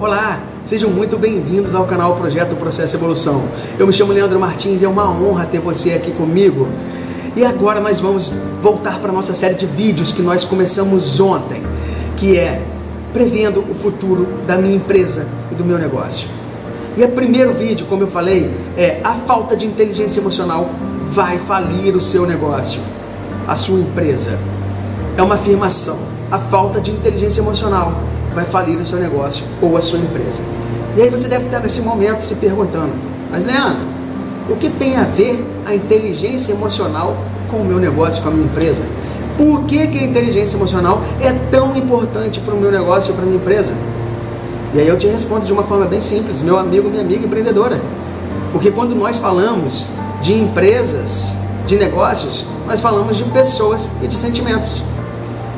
Olá, sejam muito bem-vindos ao canal Projeto Processo Evolução. Eu me chamo Leandro Martins e é uma honra ter você aqui comigo. E agora nós vamos voltar para a nossa série de vídeos que nós começamos ontem, que é prevendo o futuro da minha empresa e do meu negócio. E o primeiro vídeo, como eu falei, é a falta de inteligência emocional vai falir o seu negócio, a sua empresa. É uma afirmação. A falta de inteligência emocional vai falir o seu negócio ou a sua empresa. E aí você deve estar nesse momento se perguntando: mas Leandro, o que tem a ver a inteligência emocional com o meu negócio, com a minha empresa? Por que, que a inteligência emocional é tão importante para o meu negócio e para a minha empresa? E aí eu te respondo de uma forma bem simples, meu amigo, minha amiga empreendedora. Porque quando nós falamos de empresas, de negócios, nós falamos de pessoas e de sentimentos.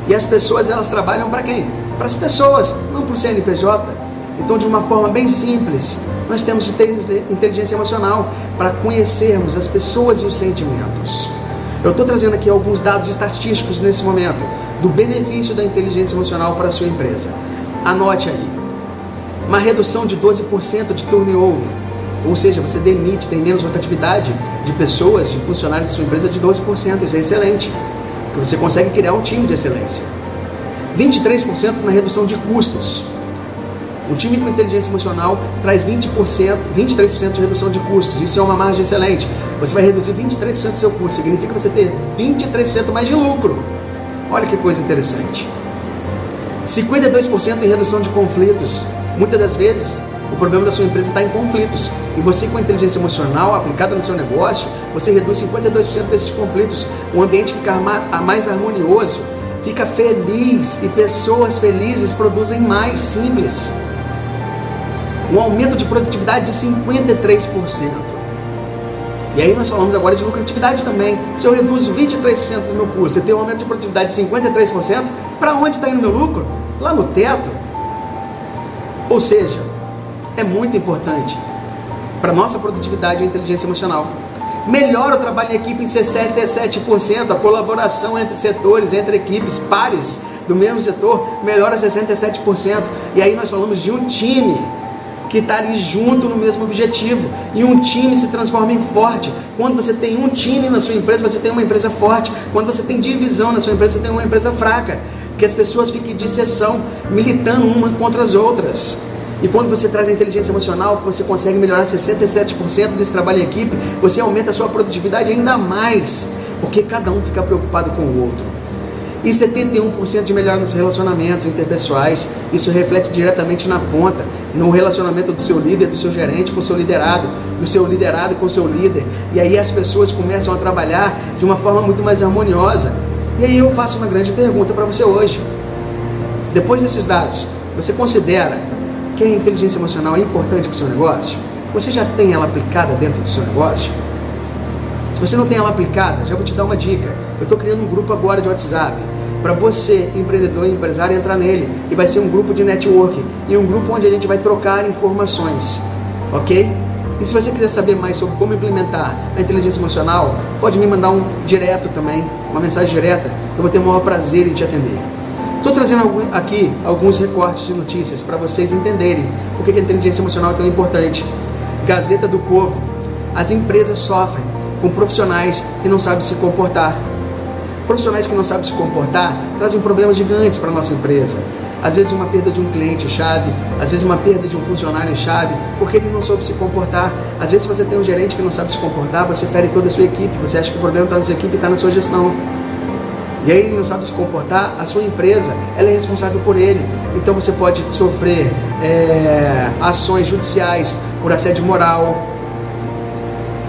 E as pessoas elas trabalham para quem? Para as pessoas, não para o CNPJ. Então, de uma forma bem simples, nós temos inteligência emocional para conhecermos as pessoas e os sentimentos. Eu estou trazendo aqui alguns dados estatísticos nesse momento do benefício da inteligência emocional para a sua empresa. Anote aí. Uma redução de 12% de turnover, ou seja, você demite, tem menos rotatividade de pessoas, de funcionários da sua empresa de 12%. Isso é excelente que você consegue criar um time de excelência. 23% na redução de custos. Um time com inteligência emocional traz 20%, 23% de redução de custos. Isso é uma margem excelente. Você vai reduzir 23% do seu custo. Significa você ter 23% mais de lucro. Olha que coisa interessante. 52% em redução de conflitos. Muitas das vezes o problema da sua empresa está em conflitos. E você, com inteligência emocional aplicada no seu negócio, você reduz 52% desses conflitos. O ambiente fica mais harmonioso, fica feliz e pessoas felizes produzem mais simples. Um aumento de produtividade de 53%. E aí nós falamos agora de lucratividade também. Se eu reduzo 23% do meu custo e tenho um aumento de produtividade de 53%, para onde está indo meu lucro? Lá no teto. Ou seja, é muito importante para nossa produtividade e inteligência emocional. Melhora o trabalho em equipe em 67%, a colaboração entre setores, entre equipes pares do mesmo setor, melhora 67%. E aí nós falamos de um time que está ali junto no mesmo objetivo. E um time se transforma em forte. Quando você tem um time na sua empresa, você tem uma empresa forte. Quando você tem divisão na sua empresa, você tem uma empresa fraca. Que as pessoas fiquem de sessão, militando uma contra as outras. E quando você traz a inteligência emocional, você consegue melhorar 67% desse trabalho em equipe, você aumenta a sua produtividade ainda mais, porque cada um fica preocupado com o outro. E 71% de melhora nos relacionamentos interpessoais, isso reflete diretamente na ponta, no relacionamento do seu líder, do seu gerente com o seu liderado, do seu liderado com o seu líder. E aí as pessoas começam a trabalhar de uma forma muito mais harmoniosa. E aí eu faço uma grande pergunta para você hoje. Depois desses dados, você considera que a inteligência emocional é importante para o seu negócio? Você já tem ela aplicada dentro do seu negócio? Se você não tem ela aplicada, já vou te dar uma dica. Eu estou criando um grupo agora de WhatsApp para você, empreendedor e empresário, entrar nele. E vai ser um grupo de networking e um grupo onde a gente vai trocar informações, ok? E se você quiser saber mais sobre como implementar a inteligência emocional, pode me mandar um direto também, uma mensagem direta, que eu vou ter o maior prazer em te atender. Estou trazendo aqui alguns recortes de notícias para vocês entenderem por que a inteligência emocional é tão importante. Gazeta do Povo. As empresas sofrem com profissionais que não sabem se comportar. Profissionais que não sabem se comportar trazem problemas gigantes para a nossa empresa. Às vezes uma perda de um cliente-chave, às vezes uma perda de um funcionário-chave, porque ele não soube se comportar. Às vezes você tem um gerente que não sabe se comportar, você fere toda a sua equipe, você acha que o problema está na sua equipe e está na sua gestão e aí ele não sabe se comportar, a sua empresa ela é responsável por ele. Então você pode sofrer é, ações judiciais por assédio moral,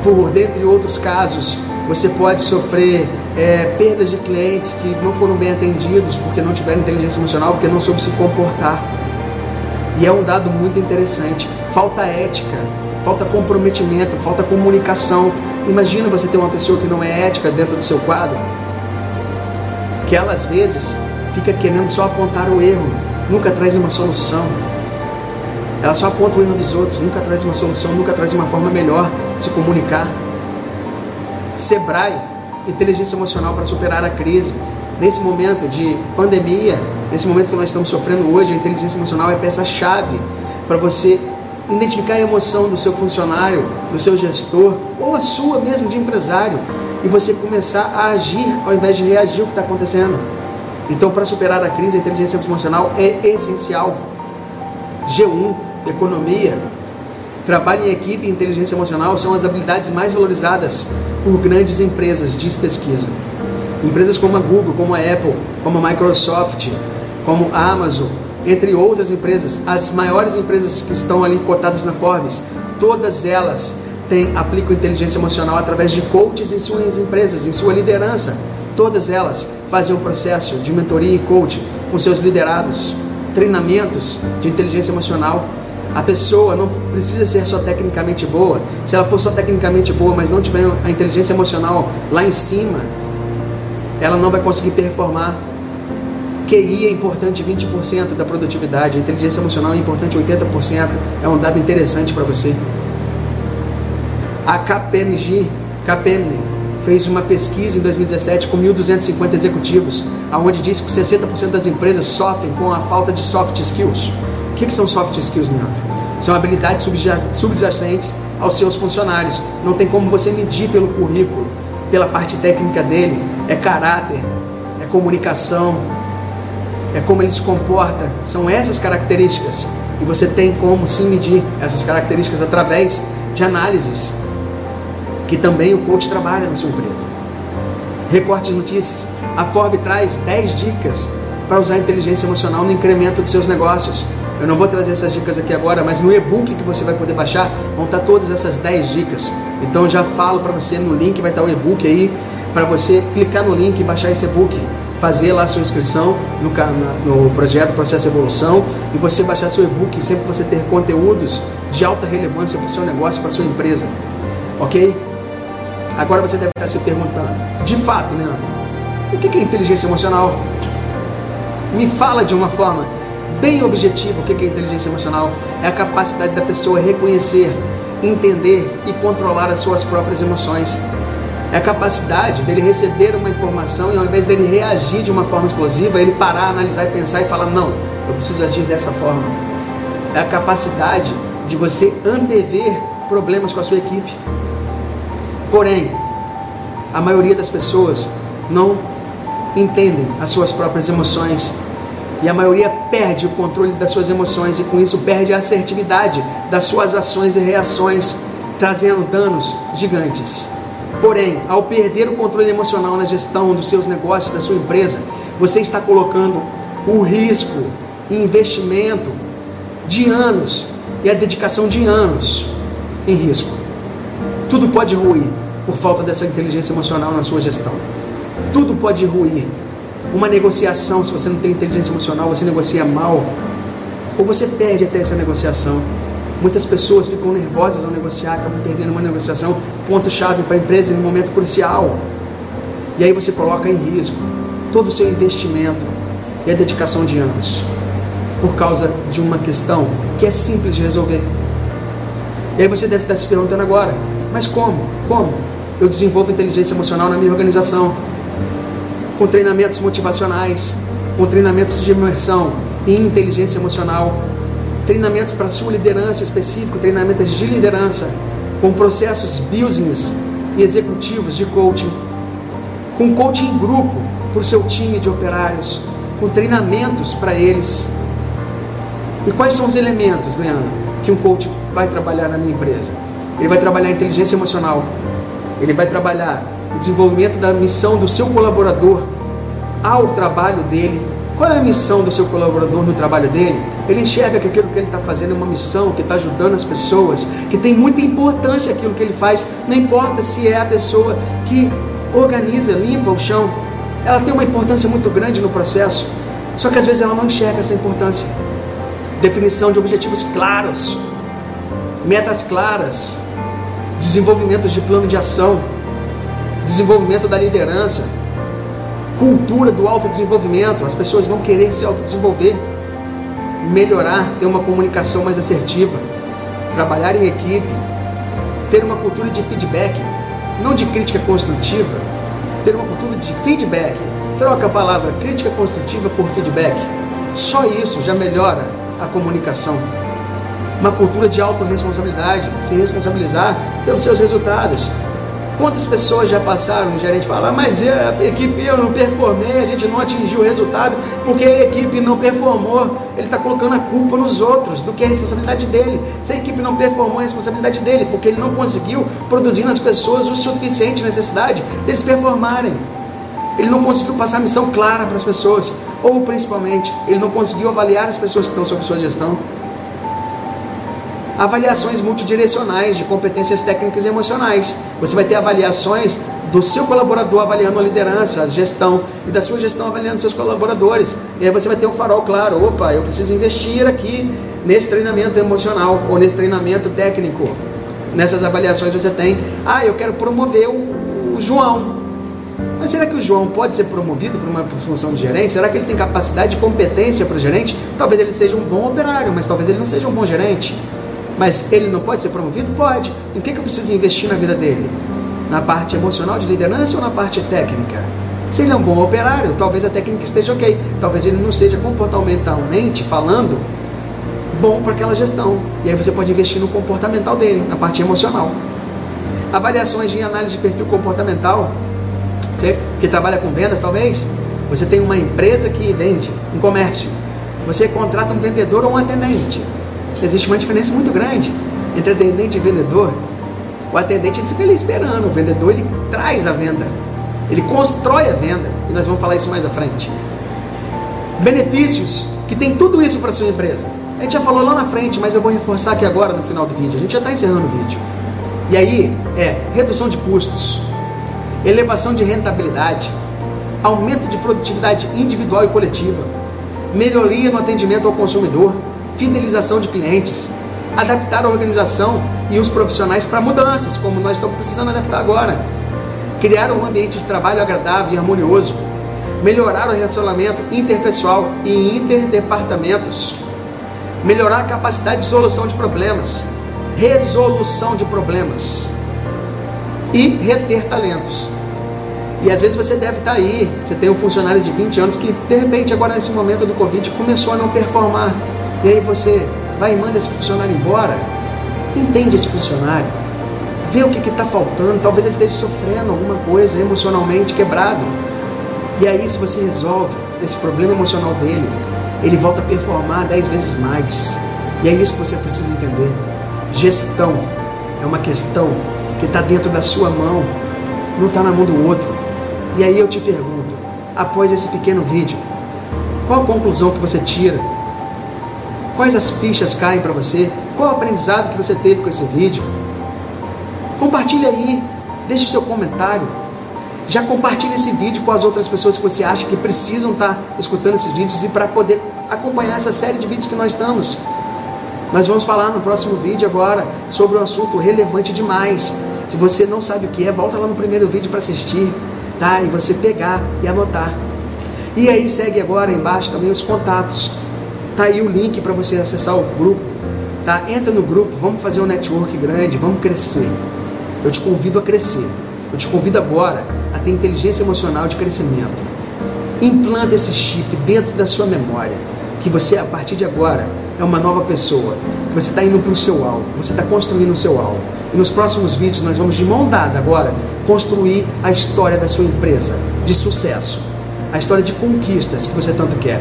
por dentre outros casos, você pode sofrer é, perdas de clientes que não foram bem atendidos porque não tiveram inteligência emocional, porque não soube se comportar. E é um dado muito interessante. Falta ética, falta comprometimento, falta comunicação. Imagina você ter uma pessoa que não é ética dentro do seu quadro que ela às vezes fica querendo só apontar o erro, nunca traz uma solução. Ela só aponta o erro dos outros, nunca traz uma solução, nunca traz uma forma melhor de se comunicar. Sebrae, inteligência emocional para superar a crise. Nesse momento de pandemia, nesse momento que nós estamos sofrendo hoje, a inteligência emocional é peça-chave para você identificar a emoção do seu funcionário, do seu gestor ou a sua mesmo de empresário e você começar a agir ao invés de reagir ao que está acontecendo. Então, para superar a crise, a inteligência emocional é essencial. G1, economia, trabalho em equipe e inteligência emocional são as habilidades mais valorizadas por grandes empresas, diz pesquisa. Empresas como a Google, como a Apple, como a Microsoft, como a Amazon, entre outras empresas, as maiores empresas que estão ali cotadas na Forbes, todas elas têm, aplicam inteligência emocional através de coaches em suas empresas, em sua liderança. Todas elas fazem um processo de mentoria e coaching com seus liderados, treinamentos de inteligência emocional. A pessoa não precisa ser só tecnicamente boa. Se ela for só tecnicamente boa, mas não tiver a inteligência emocional lá em cima, ela não vai conseguir performar QI é importante 20% da produtividade, a inteligência emocional é importante 80%, é um dado interessante para você. A KPMG, KPMG fez uma pesquisa em 2017 com 1.250 executivos, aonde diz que 60% das empresas sofrem com a falta de soft skills. O que, que são soft skills, Leandro? São habilidades subjacentes aos seus funcionários. Não tem como você medir pelo currículo, pela parte técnica dele. É caráter, é comunicação, é como ele se comporta, são essas características. E você tem como sim medir essas características através de análises que também o coach trabalha na sua empresa. Recorte de notícias. A Forbes traz 10 dicas para usar a inteligência emocional no incremento dos seus negócios. Eu não vou trazer essas dicas aqui agora, mas no e-book que você vai poder baixar vão estar todas essas 10 dicas. Então já falo para você no link, vai estar o e-book aí, para você clicar no link e baixar esse e-book fazer lá sua inscrição no, no projeto Processo Evolução e você baixar seu e-book sempre você ter conteúdos de alta relevância para o seu negócio, para a sua empresa. Ok? Agora você deve estar se perguntando, de fato, Leandro, o que é inteligência emocional? Me fala de uma forma bem objetiva o que é inteligência emocional. É a capacidade da pessoa reconhecer, entender e controlar as suas próprias emoções. É a capacidade dele receber uma informação e ao invés dele reagir de uma forma explosiva, ele parar, analisar e pensar e falar: não, eu preciso agir dessa forma. É a capacidade de você antever problemas com a sua equipe. Porém, a maioria das pessoas não entendem as suas próprias emoções e a maioria perde o controle das suas emoções e com isso perde a assertividade das suas ações e reações, trazendo danos gigantes. Porém, ao perder o controle emocional na gestão dos seus negócios, da sua empresa, você está colocando o risco investimento de anos e a dedicação de anos em risco. Tudo pode ruir por falta dessa inteligência emocional na sua gestão. Tudo pode ruir. Uma negociação, se você não tem inteligência emocional, você negocia mal, ou você perde até essa negociação. Muitas pessoas ficam nervosas ao negociar, acabam perdendo uma negociação, ponto-chave para a empresa em um momento crucial. E aí você coloca em risco todo o seu investimento e a dedicação de anos por causa de uma questão que é simples de resolver. E aí você deve estar se perguntando agora, mas como? Como? Eu desenvolvo inteligência emocional na minha organização, com treinamentos motivacionais, com treinamentos de imersão em inteligência emocional, treinamentos para sua liderança específico, treinamentos de liderança, com processos business e executivos de coaching, com coaching em grupo para o seu time de operários, com treinamentos para eles. E quais são os elementos, Leandro, que um coach vai trabalhar na minha empresa? Ele vai trabalhar inteligência emocional, ele vai trabalhar o desenvolvimento da missão do seu colaborador ao trabalho dele. Qual é a missão do seu colaborador no trabalho dele? Ele enxerga que aquilo que ele está fazendo é uma missão, que está ajudando as pessoas, que tem muita importância aquilo que ele faz. Não importa se é a pessoa que organiza, limpa o chão, ela tem uma importância muito grande no processo. Só que às vezes ela não enxerga essa importância. Definição de objetivos claros, metas claras, desenvolvimento de plano de ação, desenvolvimento da liderança, cultura do autodesenvolvimento. As pessoas vão querer se autodesenvolver melhorar, ter uma comunicação mais assertiva, trabalhar em equipe, ter uma cultura de feedback, não de crítica construtiva, ter uma cultura de feedback. Troca a palavra crítica construtiva por feedback. Só isso já melhora a comunicação. Uma cultura de autorresponsabilidade, se responsabilizar pelos seus resultados. Quantas pessoas já passaram, o gerente fala, ah, mas a equipe eu não performei, a gente não atingiu o resultado porque a equipe não performou. Ele está colocando a culpa nos outros, do que é a responsabilidade dele. Se a equipe não performou, é a responsabilidade dele, porque ele não conseguiu produzir nas pessoas o suficiente necessidade deles performarem. Ele não conseguiu passar a missão clara para as pessoas, ou principalmente, ele não conseguiu avaliar as pessoas que estão sob sua gestão avaliações multidirecionais de competências técnicas e emocionais. Você vai ter avaliações do seu colaborador avaliando a liderança, a gestão, e da sua gestão avaliando seus colaboradores. E aí você vai ter um farol claro: opa, eu preciso investir aqui nesse treinamento emocional ou nesse treinamento técnico. Nessas avaliações você tem: ah, eu quero promover o, João. Mas será que o João pode ser promovido para uma função de gerente? Será que ele tem capacidade e competência para gerente? Talvez ele seja um bom operário, mas talvez ele não seja um bom gerente. Mas ele não pode ser promovido? Pode. Em que, que eu preciso investir na vida dele? Na parte emocional de liderança ou na parte técnica? Se ele é um bom operário, talvez a técnica esteja ok. Talvez ele não seja comportamentalmente falando bom para aquela gestão. E aí você pode investir no comportamental dele, na parte emocional. Avaliações de análise de perfil comportamental. Você que trabalha com vendas, talvez, você tem uma empresa que vende, um comércio. Você contrata um vendedor ou um atendente existe uma diferença muito grande entre atendente e vendedor. O atendente ele fica ali esperando, o vendedor ele traz a venda, ele constrói a venda, e nós vamos falar isso mais à frente. Benefícios que tem tudo isso para sua empresa. A gente já falou lá na frente, mas eu vou reforçar aqui agora no final do vídeo. A gente já está encerrando o vídeo. E aí é redução de custos, elevação de rentabilidade, aumento de produtividade individual e coletiva, melhoria no atendimento ao consumidor, fidelização de clientes, adaptar a organização e os profissionais para mudanças, como nós estamos precisando adaptar agora, criar um ambiente de trabalho agradável e harmonioso, melhorar o relacionamento interpessoal e interdepartamentos, melhorar a capacidade de solução de problemas, resolução de problemas. E reter talentos. E às vezes você deve estar aí, você tem um funcionário de 20 anos que de repente agora nesse momento do Covid começou a não performar e aí você vai e manda esse funcionário embora. Entende esse funcionário. Vê o que está faltando. Talvez ele esteja sofrendo alguma coisa emocionalmente quebrado. E aí, se você resolve esse problema emocional dele, ele volta a performar dez vezes mais. E é isso que você precisa entender. Gestão é uma questão que está dentro da sua mão, não está na mão do outro. E aí eu te pergunto, após esse pequeno vídeo, qual a conclusão que você tira Quais as fichas caem para você? Qual o aprendizado que você teve com esse vídeo? Compartilhe aí, deixe seu comentário. Já compartilhe esse vídeo com as outras pessoas que você acha que precisam estar tá escutando esses vídeos e para poder acompanhar essa série de vídeos que nós estamos. Nós vamos falar no próximo vídeo agora sobre um assunto relevante demais. Se você não sabe o que é, volta lá no primeiro vídeo para assistir, tá? E você pegar e anotar. E aí segue agora embaixo também os contatos. Tá aí o link para você acessar o grupo. Tá? Entra no grupo, vamos fazer um network grande, vamos crescer. Eu te convido a crescer. Eu te convido agora a ter inteligência emocional de crescimento. Implanta esse chip dentro da sua memória, que você a partir de agora é uma nova pessoa. Você está indo para o seu alvo, você está construindo o seu alvo. E nos próximos vídeos nós vamos de mão dada agora construir a história da sua empresa de sucesso, a história de conquistas que você tanto quer.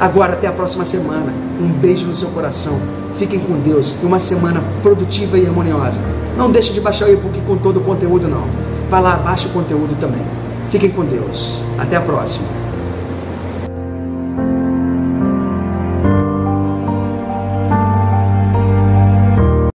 Agora, até a próxima semana. Um beijo no seu coração. Fiquem com Deus e uma semana produtiva e harmoniosa. Não deixe de baixar o e-book com todo o conteúdo, não. Vá lá, baixe o conteúdo também. Fiquem com Deus. Até a próxima.